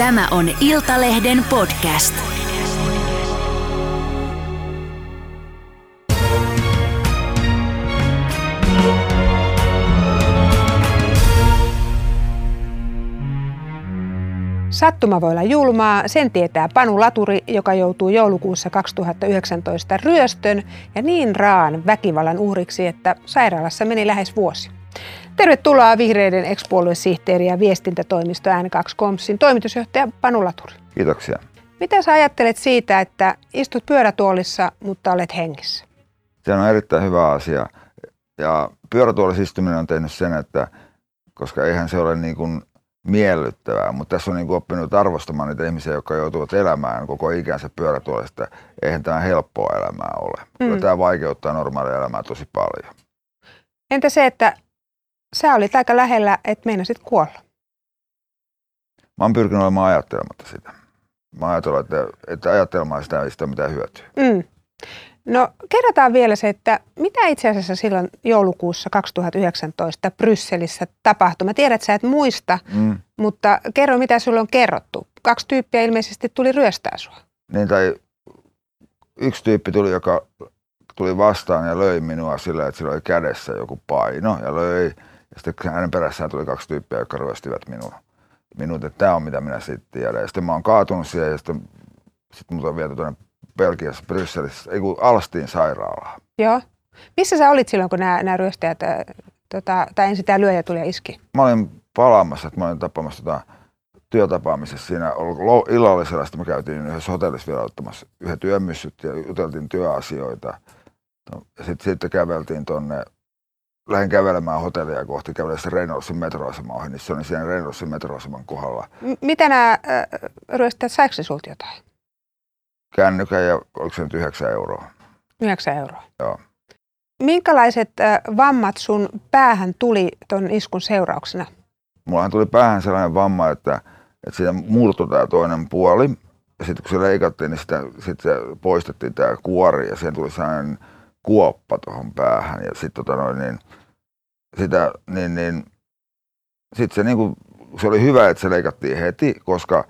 Tämä on Iltalehden podcast. Sattuma voi olla julmaa, sen tietää Panu Laturi, joka joutuu joulukuussa 2019 ryöstön ja niin raan väkivallan uhriksi, että sairaalassa meni lähes vuosi. Tervetuloa vihreiden ex-puoluesihteeri ja viestintätoimisto N2 Komsin toimitusjohtaja Panu Laturi. Kiitoksia. Mitä sä ajattelet siitä, että istut pyörätuolissa, mutta olet hengissä? Se on erittäin hyvä asia. Ja pyörätuolissa istuminen on tehnyt sen, että koska eihän se ole niin kuin miellyttävää, mutta tässä on niin kuin oppinut arvostamaan niitä ihmisiä, jotka joutuvat elämään koko ikänsä pyörätuolista. Eihän tämä helppoa elämää ole. Mm. Tämä vaikeuttaa normaalia elämää tosi paljon. Entä se, että sä olit aika lähellä, että meinasit kuolla? Mä oon pyrkinyt olemaan ajattelematta sitä. Mä ajattelen, että, että ajattelemaan sitä ei sitä mitään hyötyä. Mm. No kerrotaan vielä se, että mitä itse asiassa silloin joulukuussa 2019 Brysselissä tapahtui. Mä tiedän, että sä et muista, mm. mutta kerro mitä sulle on kerrottu. Kaksi tyyppiä ilmeisesti tuli ryöstää sua. Niin tai yksi tyyppi tuli, joka tuli vastaan ja löi minua sillä, että sillä oli kädessä joku paino ja löi. Ja sitten hänen perässään tuli kaksi tyyppiä, jotka ryöstivät minua. Minut, että tämä on mitä minä sitten tiedän. Ja sitten mä oon kaatunut siihen ja sitten, sitten mut on viety tuonne Belgiassa, Brysselissä, ei kun Alstiin sairaalaan. Joo. Missä sä olit silloin, kun nämä, nämä ryöstäjät, tota, tai ensin tämä lyöjä tuli ja iski? Mä olin palaamassa, että mä olin tapaamassa tota, työtapaamisessa siinä illallisella, sitten me käytiin yhdessä hotellissa vielä ottamassa yhdet yömyssyt ja juteltiin työasioita. No, ja sitten, sitten käveltiin tuonne, lähdin kävelemään hotellia kohti, kävelessä Reynoldsin metroaseman ohi, niin se oli siinä Reynoldsin metroaseman kohdalla. M- mitä nämä äh, ryöstäjät, saiko sulta jotain? kännykän ja oliko se nyt 9 euroa? 9 euroa. Joo. Minkälaiset vammat sun päähän tuli tuon iskun seurauksena? Mullahan tuli päähän sellainen vamma, että, että siitä murtui tämä toinen puoli. Ja sitten kun se leikattiin, niin sitä, sit se poistettiin tämä kuori ja siihen tuli sellainen kuoppa tuohon päähän. Ja sitten tota noin, niin, sitä, niin, niin, sit se, niin kuin, se oli hyvä, että se leikattiin heti, koska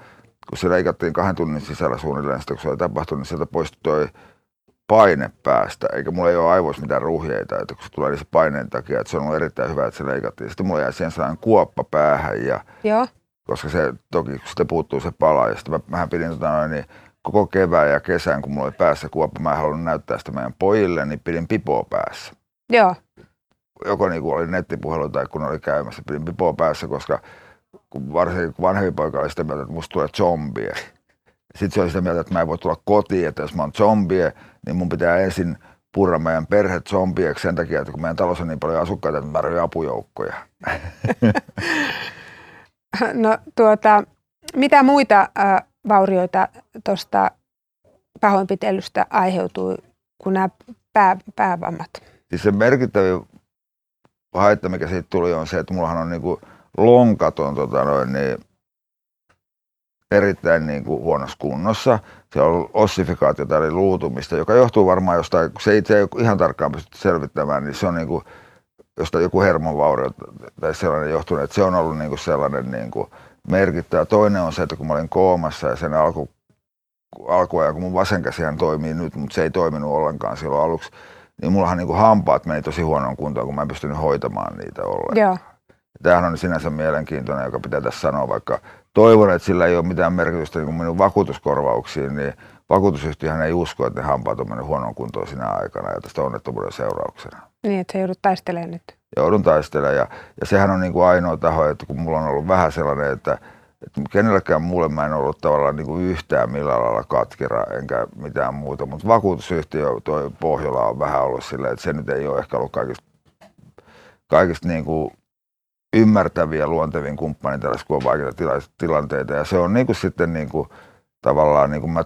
kun se leikattiin kahden tunnin sisällä suunnilleen, sitä kun se oli tapahtunut, niin sieltä poistui toi paine päästä, eikä mulla ei ole aivoissa mitään ruhjeita, että kun se tulee se paineen takia, että se on ollut erittäin hyvä, että se leikattiin. Sitten mulla jäi siihen sellainen kuoppa päähän, ja, Joo. koska se toki, kun sitä puuttuu se pala, ja sitten mä, mähän pidin tota noin, niin koko kevään ja kesän, kun mulla oli päässä kuoppa, mä en halunnut näyttää sitä meidän pojille, niin pidin pipoa päässä. Joo. Joko niin kuin oli nettipuhelu tai kun oli käymässä, pipoa päässä, koska kun varsinkin kun vanhempi poika oli sitä mieltä, että musta tulee zombie. Sitten se oli sitä mieltä, että mä en voi tulla kotiin, että jos mä oon zombie, niin mun pitää ensin purra meidän perhe zombieksi sen takia, että kun meidän talossa on niin paljon asukkaita, että mä apujoukkoja. No tuota, mitä muita äh, vaurioita tuosta pahoinpitelystä aiheutui kuin nämä pää, päävammat? Siis se merkittävin haitta, mikä siitä tuli, on se, että mullahan on niinku lonkat on tota noin, niin, erittäin niin kuin huonossa kunnossa. Se on ossifikaatiota eli luutumista, joka johtuu varmaan jostain, kun se itse ei ihan tarkkaan pysty selvittämään, niin se on niin kuin, jostain joku hermonvaurio tai sellainen johtunut, että se on ollut niin kuin sellainen niin kuin merkittävä. Toinen on se, että kun mä olin koomassa ja sen alku, alkuajan, kun mun vasen käsihän toimii nyt, mutta se ei toiminut ollenkaan silloin aluksi, niin mullahan niin kuin hampaat meni tosi huonoon kuntoon, kun mä en pystynyt hoitamaan niitä ollenkaan. Joo. Tämähän on sinänsä mielenkiintoinen, joka pitää tässä sanoa, vaikka toivon, että sillä ei ole mitään merkitystä niin minun vakuutuskorvauksiin, niin vakuutusyhtiöhän ei usko, että ne hampaat on mennyt huonoon kuntoon sinä aikana ja tästä onnettomuuden seurauksena. Niin, että se joudut taistelemaan nyt. Joudun taistelemaan ja, ja sehän on niin kuin ainoa taho, että kun mulla on ollut vähän sellainen, että, että kenellekään muulle mä en ollut tavallaan niin kuin yhtään millään lailla katkera enkä mitään muuta, mutta vakuutusyhtiö toi Pohjola on vähän ollut silleen, että se nyt ei ole ehkä ollut kaikista, kaikista niin kuin ymmärtäviä luontevin kumppani tällaisissa, kun on vaikeita tila- tilanteita. Ja se on niin kuin sitten niin kuin, tavallaan, niin kuin mä,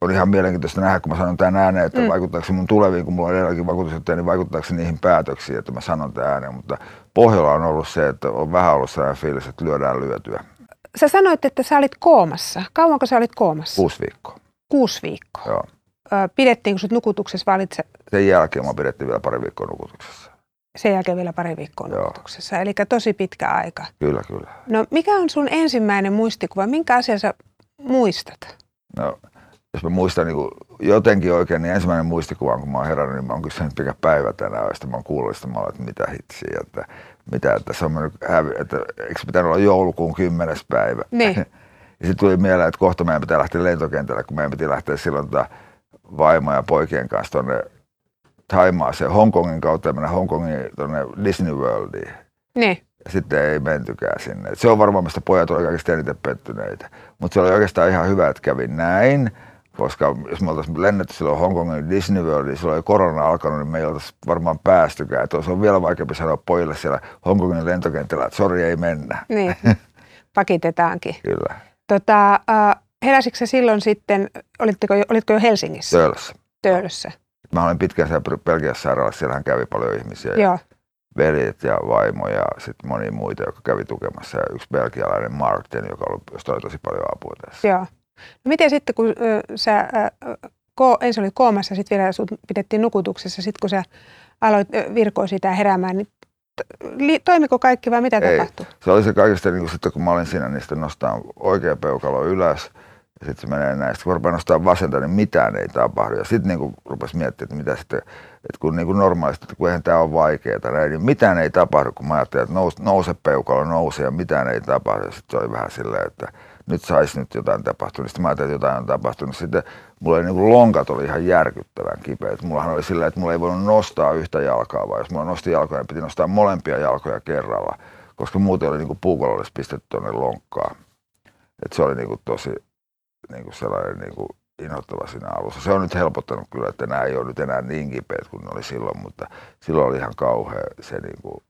on ihan mielenkiintoista nähdä, kun mä sanon tämän ääneen, että mm. vaikuttaako se mun tuleviin, kun mulla on edelläkin vakuutusjohtaja, niin vaikuttaako se niihin päätöksiin, että mä sanon tämän ääneen. Mutta pohjalla on ollut se, että on vähän ollut sellainen fiilis, että lyödään lyötyä. Sä sanoit, että sä olit koomassa. Kauanko sä olit koomassa? Kuusi viikkoa. Kuusi viikkoa. Joo. Pidettiinkö sut nukutuksessa vai se... Sen jälkeen mä pidettiin vielä pari viikkoa nukutuksessa. Sen jälkeen vielä pari viikkoa Joo. nukutuksessa. Eli tosi pitkä aika. Kyllä, kyllä. No mikä on sun ensimmäinen muistikuva? Minkä asian sä muistat? No, jos mä muistan niin kuin jotenkin oikein, niin ensimmäinen muistikuva, on, kun mä oon herännyt, niin mä oon kysynyt, mikä päivä tänään. Ja sitten mä oon kuullut, mä että mitä hitsiä, että, mitä, että se on mennyt hävi, että eikö pitänyt olla joulukuun kymmenes päivä. Niin. Ja sitten tuli mieleen, että kohta meidän pitää lähteä lentokentälle, kun meidän piti lähteä silloin tota vaimo ja poikien kanssa tuonne Taimaaseen Hongkongin kautta ja mennä Hongkongin tuonne Disney Worldiin. Niin. Ja sitten ei mentykään sinne. Et se on varmaan, mistä pojat oli kaikista eniten pettyneitä. Mutta se oli oikeastaan ihan hyvä, että kävi näin, koska jos me oltaisiin lennetty silloin Hongkongin Disney Worldiin, silloin ei korona alkanut, niin me ei oltaisi varmaan päästykään. Et se on vielä vaikeampi sanoa pojille siellä Hongkongin lentokentällä, että sori ei mennä. Niin. Pakitetaankin. Kyllä, Tota, äh, heräsitkö silloin sitten, olitteko, jo- olitko jo Helsingissä? Töölössä. Töölössä. Mä olin pitkään siellä Belgiassa sairaalassa, siellähän kävi paljon ihmisiä. Ja Joo. veljet ja vaimo ja sitten monia muita, jotka kävi tukemassa. Ja yksi belgialainen Martin, joka oli, josta oli tosi paljon apua tässä. Joo. No miten sitten, kun ö, sä ö, ko, ensin olit koomassa, sitten vielä sut pidettiin nukutuksessa, sitten kun sä aloit virkoa sitä heräämään, niin li, toimiko kaikki vai mitä Ei. tapahtui? Se oli se kaikista, niin kuin sitten kun mä olin siinä, niin sitten nostaa oikea peukalo ylös. Ja sitten se menee näin. Sitten kun rupeaa nostaa vasenta, niin mitään ei tapahdu. Ja sitten niin rupesi miettimään, että mitä sitten, että kun niin kuin normaalisti, että kun eihän tämä ole vaikeaa, näin, niin mitään ei tapahdu, kun mä ajattelin, että nous, nouse peukalo, nouse ja mitään ei tapahdu. Ja sitten se oli vähän silleen, että nyt saisi nyt jotain tapahtua. Niin sitten mä ajattelin, että jotain on tapahtunut. Sitten mulla oli niin kuin lonkat oli ihan järkyttävän kipeät. Mullahan oli silleen, että mulla ei voinut nostaa yhtä jalkaa, vaan jos mulla nosti jalkoja, niin piti nostaa molempia jalkoja kerralla. Koska muuten oli niin olisi pistetty tuonne lonkkaan. Et se oli niin kuin tosi niin kuin sellainen niin kuin inhottava siinä alussa. Se on nyt helpottanut kyllä, että nämä ei ole nyt enää niin kipeät kuin ne oli silloin, mutta silloin oli ihan kauhea se niin kuin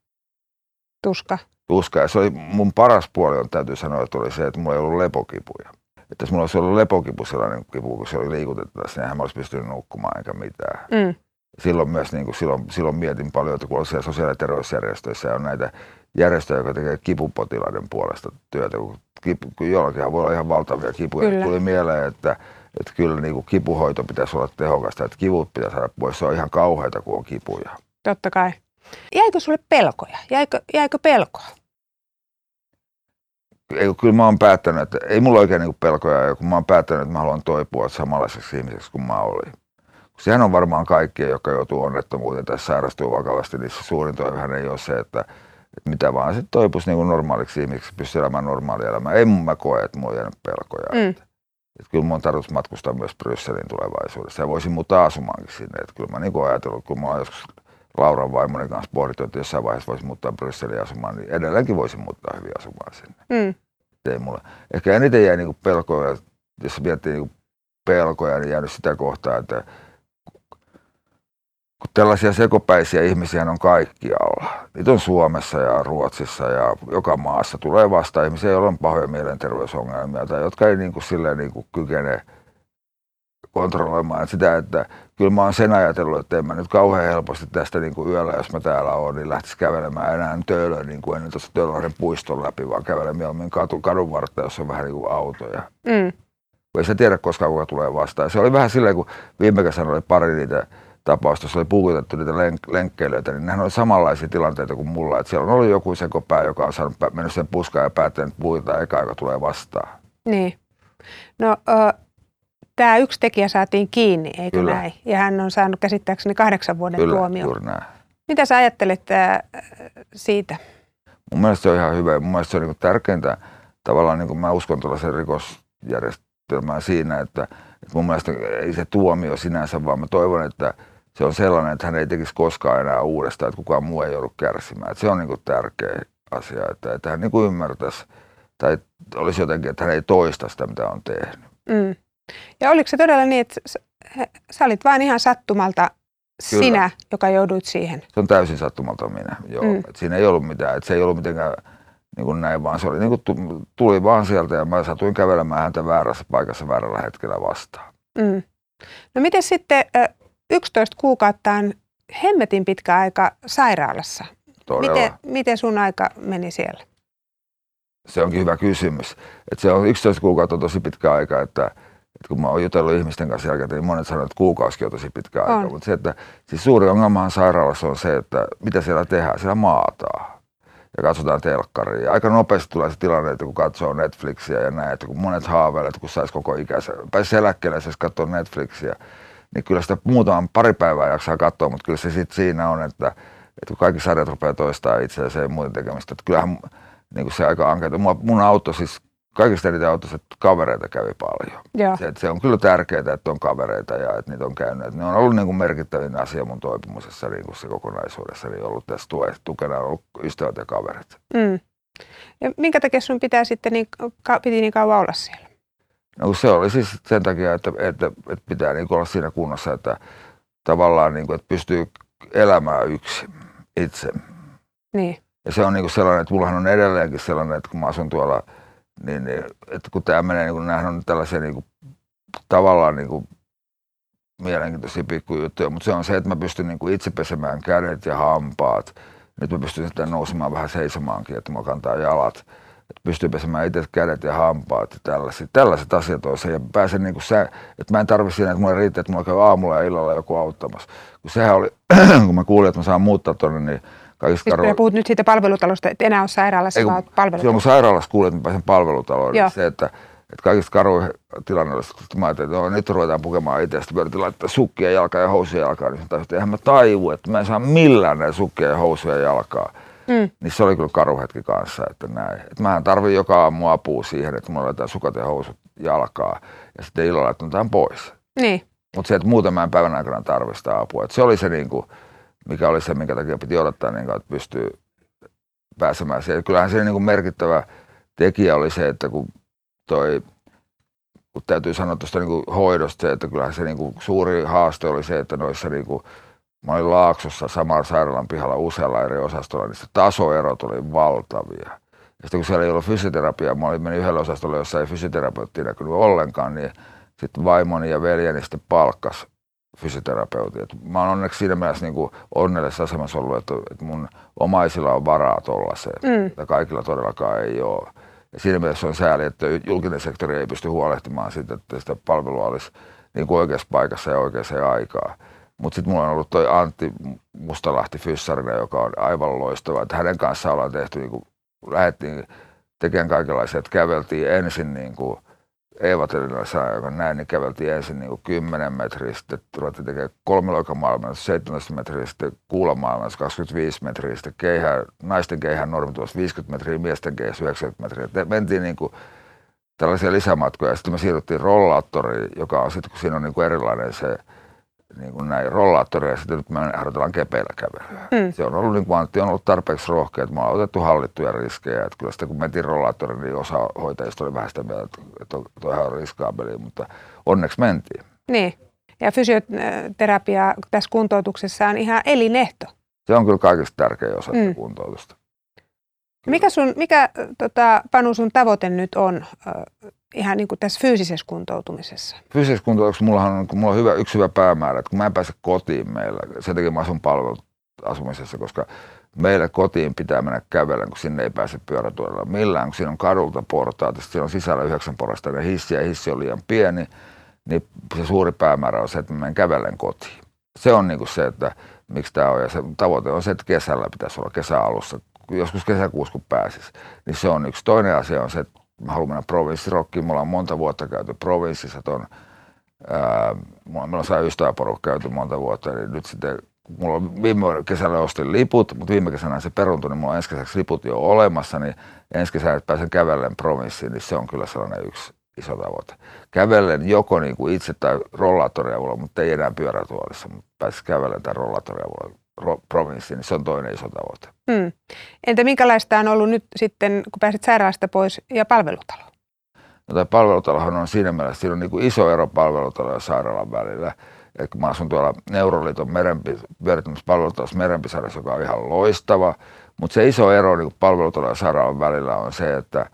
Tuska. tuska. Ja se oli mun paras puoli, on täytyy sanoa, että oli se, että mulla ei ollut lepokipuja. Että jos mulla olisi ollut lepokipu sellainen kipu, kun se oli liikutettavassa, niin mä olisi pystynyt nukkumaan eikä mitään. Mm. Silloin myös niin kuin silloin, silloin mietin paljon, että kun on siellä sosiaali- ja terveysjärjestöissä ja on näitä järjestöjä, jotka tekee kipupotilaiden puolesta työtä, kun, kipu, kun jollakin voi olla ihan valtavia kipuja. Kyllä. Tuli mieleen, että, että kyllä niin kuin kipuhoito pitäisi olla tehokasta, että kivut pitäisi saada pois. Se on ihan kauheita, kun on kipuja. Totta kai. Jäikö sulle pelkoja? Jäikö, jäikö pelkoa? ei, kyllä mä oon päättänyt, että ei mulla oikein niinku pelkoja, ja kun mä oon päättänyt, että mä haluan toipua samanlaiseksi ihmiseksi kuin mä olin. Sehän on varmaan kaikkien, jotka joutuu onnettomuuteen tai sairastuu vakavasti, niin se suurin toivehän ei ole se, että, että mitä vaan sitten toipuisi niin kuin normaaliksi ihmiseksi, pystyisi elämään normaalia elämää. Ei mun mä koe, että mulla on jäänyt pelkoja. Mm. Että, että kyllä mun on tarkoitus matkustaa myös Brysselin tulevaisuudessa ja voisin muuttaa asumaankin sinne. Että kyllä mä niin kuin ajatellut, kun mä oon joskus Lauran vaimoni kanssa pohdittu, että jossain vaiheessa voisin muuttaa Brysseliin asumaan, niin edelleenkin voisin muuttaa hyvin asumaan sinne Mm. ei mulle. Ehkä eniten jäi niinku pelkoja, jos miettii niinku pelkoja, niin jäänyt sitä kohtaa, että kun tällaisia sekopäisiä ihmisiä on kaikkialla. Niitä on Suomessa ja Ruotsissa ja joka maassa tulee vasta ihmisiä, joilla on pahoja mielenterveysongelmia tai jotka ei niinku silleen niinku kykene kontrolloimaan sitä, että kyllä mä oon sen ajatellut, että en mä nyt kauhean helposti tästä niin kuin yöllä, jos mä täällä oon, niin lähtisi kävelemään enää töölöön niin kuin ennen tuossa Töölöiden puiston läpi, vaan kävelen mieluummin katu, kadun vartta, jossa on vähän niin kuin autoja. Mm. Ei sä tiedä koskaan, kuka tulee vastaan. Se oli vähän silleen, kun viime kesänä oli pari niitä tapausta, jossa oli puukotettu niitä lenk- lenkkeilijöitä, niin nehän oli samanlaisia tilanteita kuin mulla. Että siellä on ollut joku sekopää, joka on saanut mennyt sen puskaan ja päättänyt puita eka, joka tulee vastaan. Niin. No, ö, tämä yksi tekijä saatiin kiinni, eikö Kyllä. näin? Ja hän on saanut käsittääkseni kahdeksan vuoden Kyllä, tuomion. juuri näin. Mitä sä ajattelet siitä? mun mielestä se on ihan hyvä. Mun mielestä se on niin tärkeintä tavallaan, niin kuin mä uskon tuollaisen rikosjärjestelmään siinä, että, että mun mielestä ei se tuomio sinänsä, vaan mä toivon, että se on sellainen, että hän ei tekisi koskaan enää uudestaan, että kukaan muu ei joudu kärsimään. Että se on niin kuin tärkeä asia, että, että hän niin kuin ymmärtäisi tai olisi jotenkin, että hän ei toista sitä, mitä on tehnyt. Mm. Ja oliko se todella niin, että sä, olit vain ihan sattumalta Kyllä. sinä, joka jouduit siihen? Se on täysin sattumalta minä, joo. Mm. Et siinä ei ollut mitään, että se ei ollut mitenkään niin kuin näin, vaan se oli niin kuin tu- tuli vaan sieltä ja mä satuin kävelemään häntä väärässä paikassa väärällä hetkellä vastaan. Mm. No miten sitten 11 kuukautta on hemmetin pitkä aika sairaalassa? Todella. Miten, miten sun aika meni siellä? Se onkin hyvä kysymys. Et se on 11 kuukautta on tosi pitkä aika, että Et kun mä oon jutellut ihmisten kanssa jälkeen, niin monet sanoo, että kuukausikin on tosi pitkä aika. Mutta se, että siis suuri ongelmahan sairaalassa on se, että mitä siellä tehdään, siellä maataa ja katsotaan telkkaria. Aika nopeasti tulee se tilanne, että kun katsoo Netflixiä ja näin, että kun monet haaveilevat, että kun saisi koko ikänsä, pääsisi eläkkeelle ja saisi katsoa Netflixiä, niin kyllä sitä muutaman pari päivää jaksaa katsoa, mutta kyllä se sitten siinä on, että, että kun kaikki sarjat rupeaa toistaa itseään, se ei muuten tekemistä. Että kyllähän niin kuin se aika ankeita. Mun, mun auto siis, kaikista eniten autossa, että kavereita kävi paljon. Joo. Se, että se on kyllä tärkeää, että on kavereita ja että niitä on käynyt. Että ne on ollut niin kuin merkittävin asia mun toipumisessa niin kuin se kokonaisuudessa. Niin ollut tässä tue, tukena on ollut ystävät ja kaverit. Mm. Ja minkä takia sun pitää sitten niin, ka, piti niin kauan olla siellä? No se oli siis sen takia, että, että, että pitää niin olla siinä kunnossa, että tavallaan niin kuin, että pystyy elämään yksin itse. Niin. Ja se on niin kuin sellainen, että mullahan on edelleenkin sellainen, että kun mä asun tuolla, niin, niin että kun tämä menee, niin kuin nämä on tällaisia niin kuin, tavallaan niin kuin, mielenkiintoisia pikkujuttuja, mutta se on se, että mä pystyn niin kuin itse pesemään kädet ja hampaat. Nyt mä pystyn sitten nousemaan vähän seisomaankin, että mä kantaa jalat. Että pystyy pesemään itse kädet ja hampaat ja tällaiset. Tällaiset asiat on se. Ja pääsen niin kuin sä, että mä en tarvitse siinä, että mulla riittää, että mulla käy aamulla ja illalla joku auttamassa. Kun sehän oli, kun mä kuulin, että mä saan muuttaa tuonne, niin kaikista Siis karu... puhut nyt siitä palvelutalosta, että enää ole sairaalassa, Ei, kun vaan Silloin palvelutalossa. kun sairaalassa kuulin, että mä pääsen palvelutaloon, niin se, että, että kaikista karuin tilanne olisi, kun mä ajattelin, että no, nyt ruvetaan pukemaan itse, sitten yritin laittaa sukkia jalkaan ja housuja jalkaan, niin mä tajusin, että eihän mä taivu, että mä en saa millään näitä sukkia ja housuja jalkaa. Mm. Niin se oli kyllä karu hetki kanssa, että näin. Että mähän tarvin joka aamu apua siihen, että mulla laitetaan sukat ja housut jalkaa ja sitten illalla laitetaan pois. Niin. Mutta se, että en päivän aikana tarvi sitä apua. Et se oli se, niin kuin, mikä oli se, minkä takia piti odottaa, niin kuin, että pystyy pääsemään siihen. Kyllähän se niin kuin merkittävä tekijä oli se, että kun toi, kun täytyy sanoa tuosta niin hoidosta se, että kyllähän se niin kuin suuri haaste oli se, että noissa niin kuin, mä olin Laaksossa samalla sairaalan pihalla usealla eri osastolla, niin se tasoerot oli valtavia. Ja sitten kun siellä ei ollut fysioterapiaa, mä olin mennyt yhdelle osastolle, jossa ei fysioterapeutti näkynyt ollenkaan, niin sitten vaimoni ja veljeni sitten palkkas fysioterapeutin. Et mä oon onneksi siinä mielessä niin onnellisessa asemassa ollut, että, että mun omaisilla on varaa tollaiseen, Mm. että kaikilla todellakaan ei ole. Ja siinä mielessä on sääli, että julkinen sektori ei pysty huolehtimaan siitä, että sitä palvelua olisi niin kuin oikeassa paikassa ja oikeaan aikaan. Mutta sitten mulla on ollut toi Antti Mustalahti fyssarina, joka on aivan loistava. Että hänen kanssaan ollaan tehty, niin kuin, lähdettiin tekemään kaikenlaisia, että käveltiin ensin niin kuin, Eeva Telinen sanoi, joka näin, niin käveltiin ensin niin kuin 10 metriä, sitten ruvettiin tekemään kolmiloikamaailmassa 17 metriä, sitten kuulamaailmassa 25 metriä, sitten keihä, naisten keihän normi tuossa 50 metriä, miesten keihässä 90 metriä. Et mentiin niin kuin tällaisia lisämatkoja, ja sitten me siirryttiin rollaattoriin, joka on sitten, kun siinä on niin kuin erilainen se, niin kuin näin rollaattori, ja sitten nyt me harjoitellaan kepeillä kävelyä. Mm. Se on ollut, niin kuin Antti on ollut tarpeeksi rohkea, että me ollaan otettu hallittuja riskejä. Että kyllä sitten kun mentiin rollaattoriin, niin osa hoitajista oli vähän sitä mieltä, että to- toihan on riskaabeli, mutta onneksi mentiin. Niin. Ja fysioterapia tässä kuntoutuksessa on ihan elinehto. Se on kyllä kaikista tärkein osa Mm. kuntoutusta. Mikä, sun, mikä tota, Panu sun tavoite nyt on ihan niin kuin tässä fyysisessä kuntoutumisessa? Fyysisessä kuntoutuksessa mullahan on, kun mulla on hyvä, yksi hyvä päämäärä, että kun mä en pääse kotiin meillä, sen takia mä asun palvelut asumisessa, koska meille kotiin pitää mennä kävellen, kun sinne ei pääse pyörätuolilla millään, kun siinä on kadulta portaat, siinä on sisällä yhdeksän porrastainen hissi, ja hissi on liian pieni, niin se suuri päämäärä on se, että mä menen kävellen kotiin. Se on niinku se, että miksi tämä on, ja se tavoite on se, että kesällä pitäisi olla kesäalussa, joskus kesäkuussa kun pääsis, niin se on yksi. Toinen asia on se, että mä haluan mennä provinssirokkiin, mulla on monta vuotta käyty provinssissa ton, ää, mulla, on saa ystäväporukka käyty monta vuotta, niin nyt sitten mulla on viime kesällä ostin liput, mutta viime kesänä se peruntui, niin mulla on ensi kesäksi liput jo olemassa, niin ensi kesänä, että pääsen kävellen provinssiin, niin se on kyllä sellainen yksi iso tavoite. Kävellen joko niin kuin itse tai rollaattorin avulla, mutta ei enää pyörätuolissa, mutta pääsis kävellen tai rollaattorin provinssiin, niin se on toinen iso tavoite. Hmm. Entä minkälaista on ollut nyt sitten, kun pääsit sairaalasta pois ja palvelutalo? No tämä palvelutalohan on siinä mielessä, siinä on niin kuin iso ero palvelutalon ja sairaalan välillä. Et kun mä asun tuolla Neuroliiton merenpi, palvelutalossa Merenpisarassa, joka on ihan loistava, mutta se iso ero niin kuin palvelutalon ja sairaalan välillä on se, että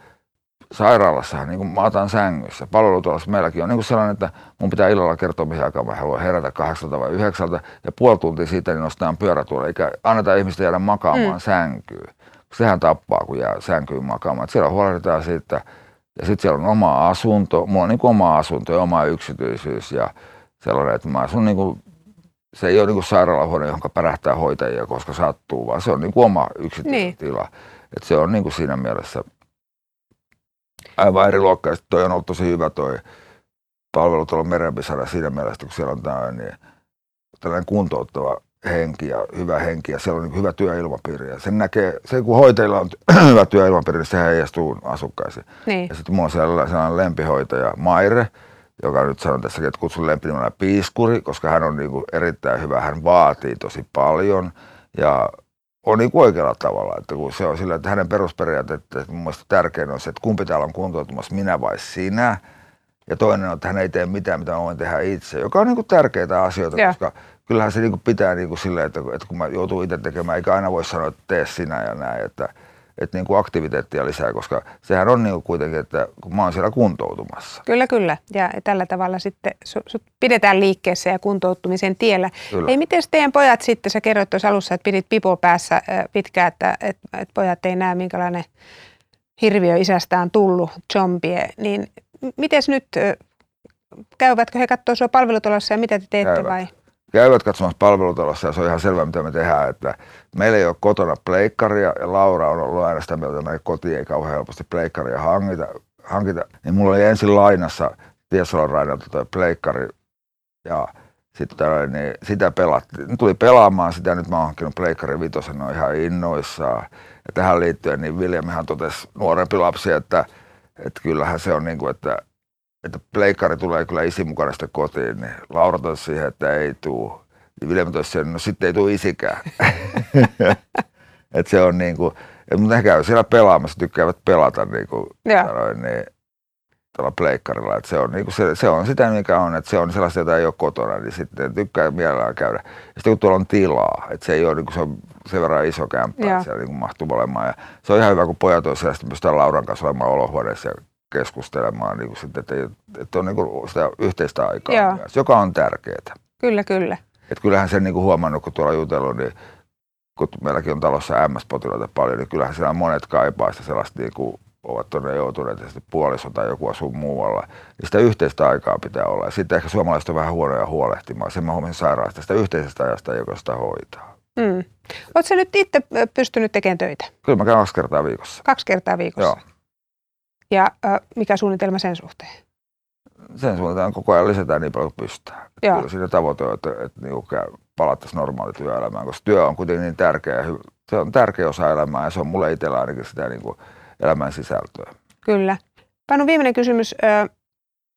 sairaalassahan niin kuin mä otan sängyssä. Palvelutalossa meilläkin on niin kuin sellainen, että mun pitää illalla kertoa, mihin aikaan mä haluan herätä kahdeksalta vai yhdeksältä, ja puoli tuntia siitä niin nostetaan pyörätuolle, eikä anneta ihmisten jäädä makaamaan Mm. sänkyyn. Sehän tappaa, kun jää sänkyyn makaamaan. Et siellä huolehditaan siitä, Ja sitten siellä on oma asunto, mulla on niin kuin oma asunto ja oma yksityisyys ja sellainen, että mä asun niin kuin, se ei ole niin sairaalahuone, johon pärähtää hoitajia, koska sattuu, vaan se on niin kuin oma yksityistila. Niin. Et se on niin kuin siinä mielessä aivan eri luokkaa. Sitten toi on ollut tosi hyvä toi palvelutalo Merenpisara siinä mielessä, kun siellä on tällainen, niin, tällainen kuntouttava henki ja hyvä henki ja siellä on niin hyvä työilmapiiri. Ja sen näkee, se kun hoitajilla on hyvä työilmapiiri, niin se heijastuu asukkaisiin. Niin. Ja sitten mulla on siellä sellainen lempihoitaja Maire, joka nyt sanon tässä, että kutsun lempinimellä Piiskuri, koska hän on niin kuin erittäin hyvä, hän vaatii tosi paljon ja on niin oikealla tavalla, että kun se on sillä, että hänen perusperiaatteet, että mun mielestä tärkein on se, että kumpi täällä on kuntoutumassa, minä vai sinä. Ja toinen on, että hän ei tee mitään, mitä mä voin tehdä itse, joka on niin kuin tärkeitä asioita, ja. koska kyllähän se niin kuin pitää niin kuin silleen, että, että kun mä joutuu itse tekemään, eikä aina voi sanoa, että tee sinä ja näin, että, että niin kuin aktiviteettia lisää, koska sehän on niin kuin kuitenkin, että kun mä oon siellä kuntoutumassa. Kyllä, kyllä. Ja tällä tavalla sitten sut pidetään liikkeessä ja kuntoutumisen tiellä. Kyllä. Ei miten teidän pojat sitten, sä kerroit tuossa alussa, että pidit pipo päässä pitkään, että, että, että pojat ei näe minkälainen hirviö isästä on tullut, zombie, niin miten nyt, käyvätkö he katsoa sinua palvelutalossa ja mitä te teette Käyvät. vai? Käyvät katsomassa palvelutalossa ja se on ihan selvä, mitä me tehdään, että meillä ei ole kotona pleikkaria ja Laura on ollut aina sitä mieltä, että koti ei kauhean helposti pleikkaria hankita, hankita. Niin mulla oli ensin lainassa Tiesalon raidalta tuo pleikkari ja sitten niin sitä pelattiin. Tuli pelaamaan sitä, nyt mä oon hankkinut pleikkari vitosen, on ihan innoissaan. Ja tähän liittyen niin Viljamihan totesi nuorempi lapsi, että, että kyllähän se on niin kuin, että että pleikkari tulee kyllä isi mukana sitten kotiin, niin Laura tosi siihen, että ei tuu. Niin Viljelmä tosi siihen, no sitten ei tule isikään. että se on niin kuin, mutta ne käy siellä pelaamassa, tykkäävät pelata niin kuin sanoin, niin tuolla pleikkarilla. Että se, on, niin kuin se, se, on sitä, mikä on, että se on sellaista, jota ei ole kotona, niin sitten tykkää mielellään käydä. Ja sitten kun tuolla on tilaa, että se ei ole niin kuin se on sen verran iso kämppä, että siellä niin kuin mahtuu olemaan. Ja se on ihan hyvä, kun pojat on siellä, sitten pystytään Lauran kanssa olemaan olohuoneessa ja keskustelemaan, niin kuin sitten, että, että on niin kuin sitä yhteistä aikaa Joo. myös, joka on tärkeää. Kyllä, kyllä. Et kyllähän sen niin kuin huomannut, kun tuolla jutellut, niin kun meilläkin on talossa MS-potilaita paljon, niin kyllähän siellä monet kaipaa sitä sellaista, niin kuin ovat todella joutuneet, että puoliso tai joku asuu muualla, niin sitä yhteistä aikaa pitää olla. Ja sitten ehkä suomalaiset on vähän huonoja huolehtimaan. Sen mä huomasin sairaasta, sitä yhteisestä ajasta, joka sitä hoitaa. Mm. Oletko nyt itse pystynyt tekemään töitä? Kyllä mä käyn kaksi kertaa viikossa. Kaksi kertaa viikossa? Joo. Ja äh, mikä suunnitelma sen suhteen? Sen suunnitelman koko ajan lisätään niin paljon kuin pystytään. Kyllä siinä tavoite on, että, että niin palattaisiin normaali työelämään, koska työ on kuitenkin niin tärkeä. Se on tärkeä osa elämää ja se on mulle itsellä ainakin sitä niin kuin elämän sisältöä. Kyllä. Panu, viimeinen kysymys.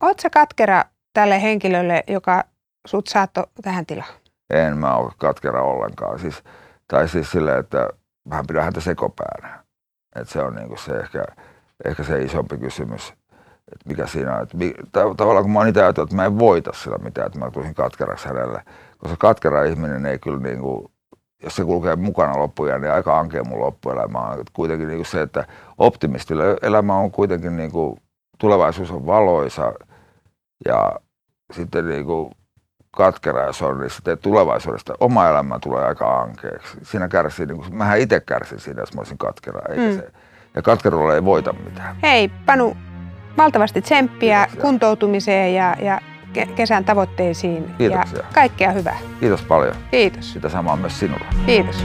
Oletko katkera tälle henkilölle, joka sut saattoi tähän tilaan? En mä ole katkera ollenkaan. Siis, tai siis silleen, että vähän pidän häntä sekopäänä. Että se on niin kuin se ehkä ehkä se isompi kysymys, että mikä siinä on. Että tavallaan kun mä oon itse ajatellut, että mä en voita sillä mitään, että mä tulisin katkeraksi hänelle. Koska katkera ihminen ei kyllä niin kuin, jos se kulkee mukana loppuja, niin aika ankea mun loppuelämä on. Kuitenkin niin kuin se, että optimistilla elämä on kuitenkin niin kuin, tulevaisuus on valoisa ja sitten niin kuin katkera ja on, niin sitten tulevaisuudesta oma elämä tulee aika ankeaksi. Siinä kärsii, niin kuin, mähän itse kärsin siinä, jos mä olisin katkera, eikä mm. se, ja katkerulla ei voita mitään. Hei Panu, valtavasti tsemppiä Kiitoksia. kuntoutumiseen ja, ja kesän tavoitteisiin. Kiitoksia. Ja kaikkea hyvää. Kiitos paljon. Kiitos. Sitä samaa myös sinulle. Kiitos.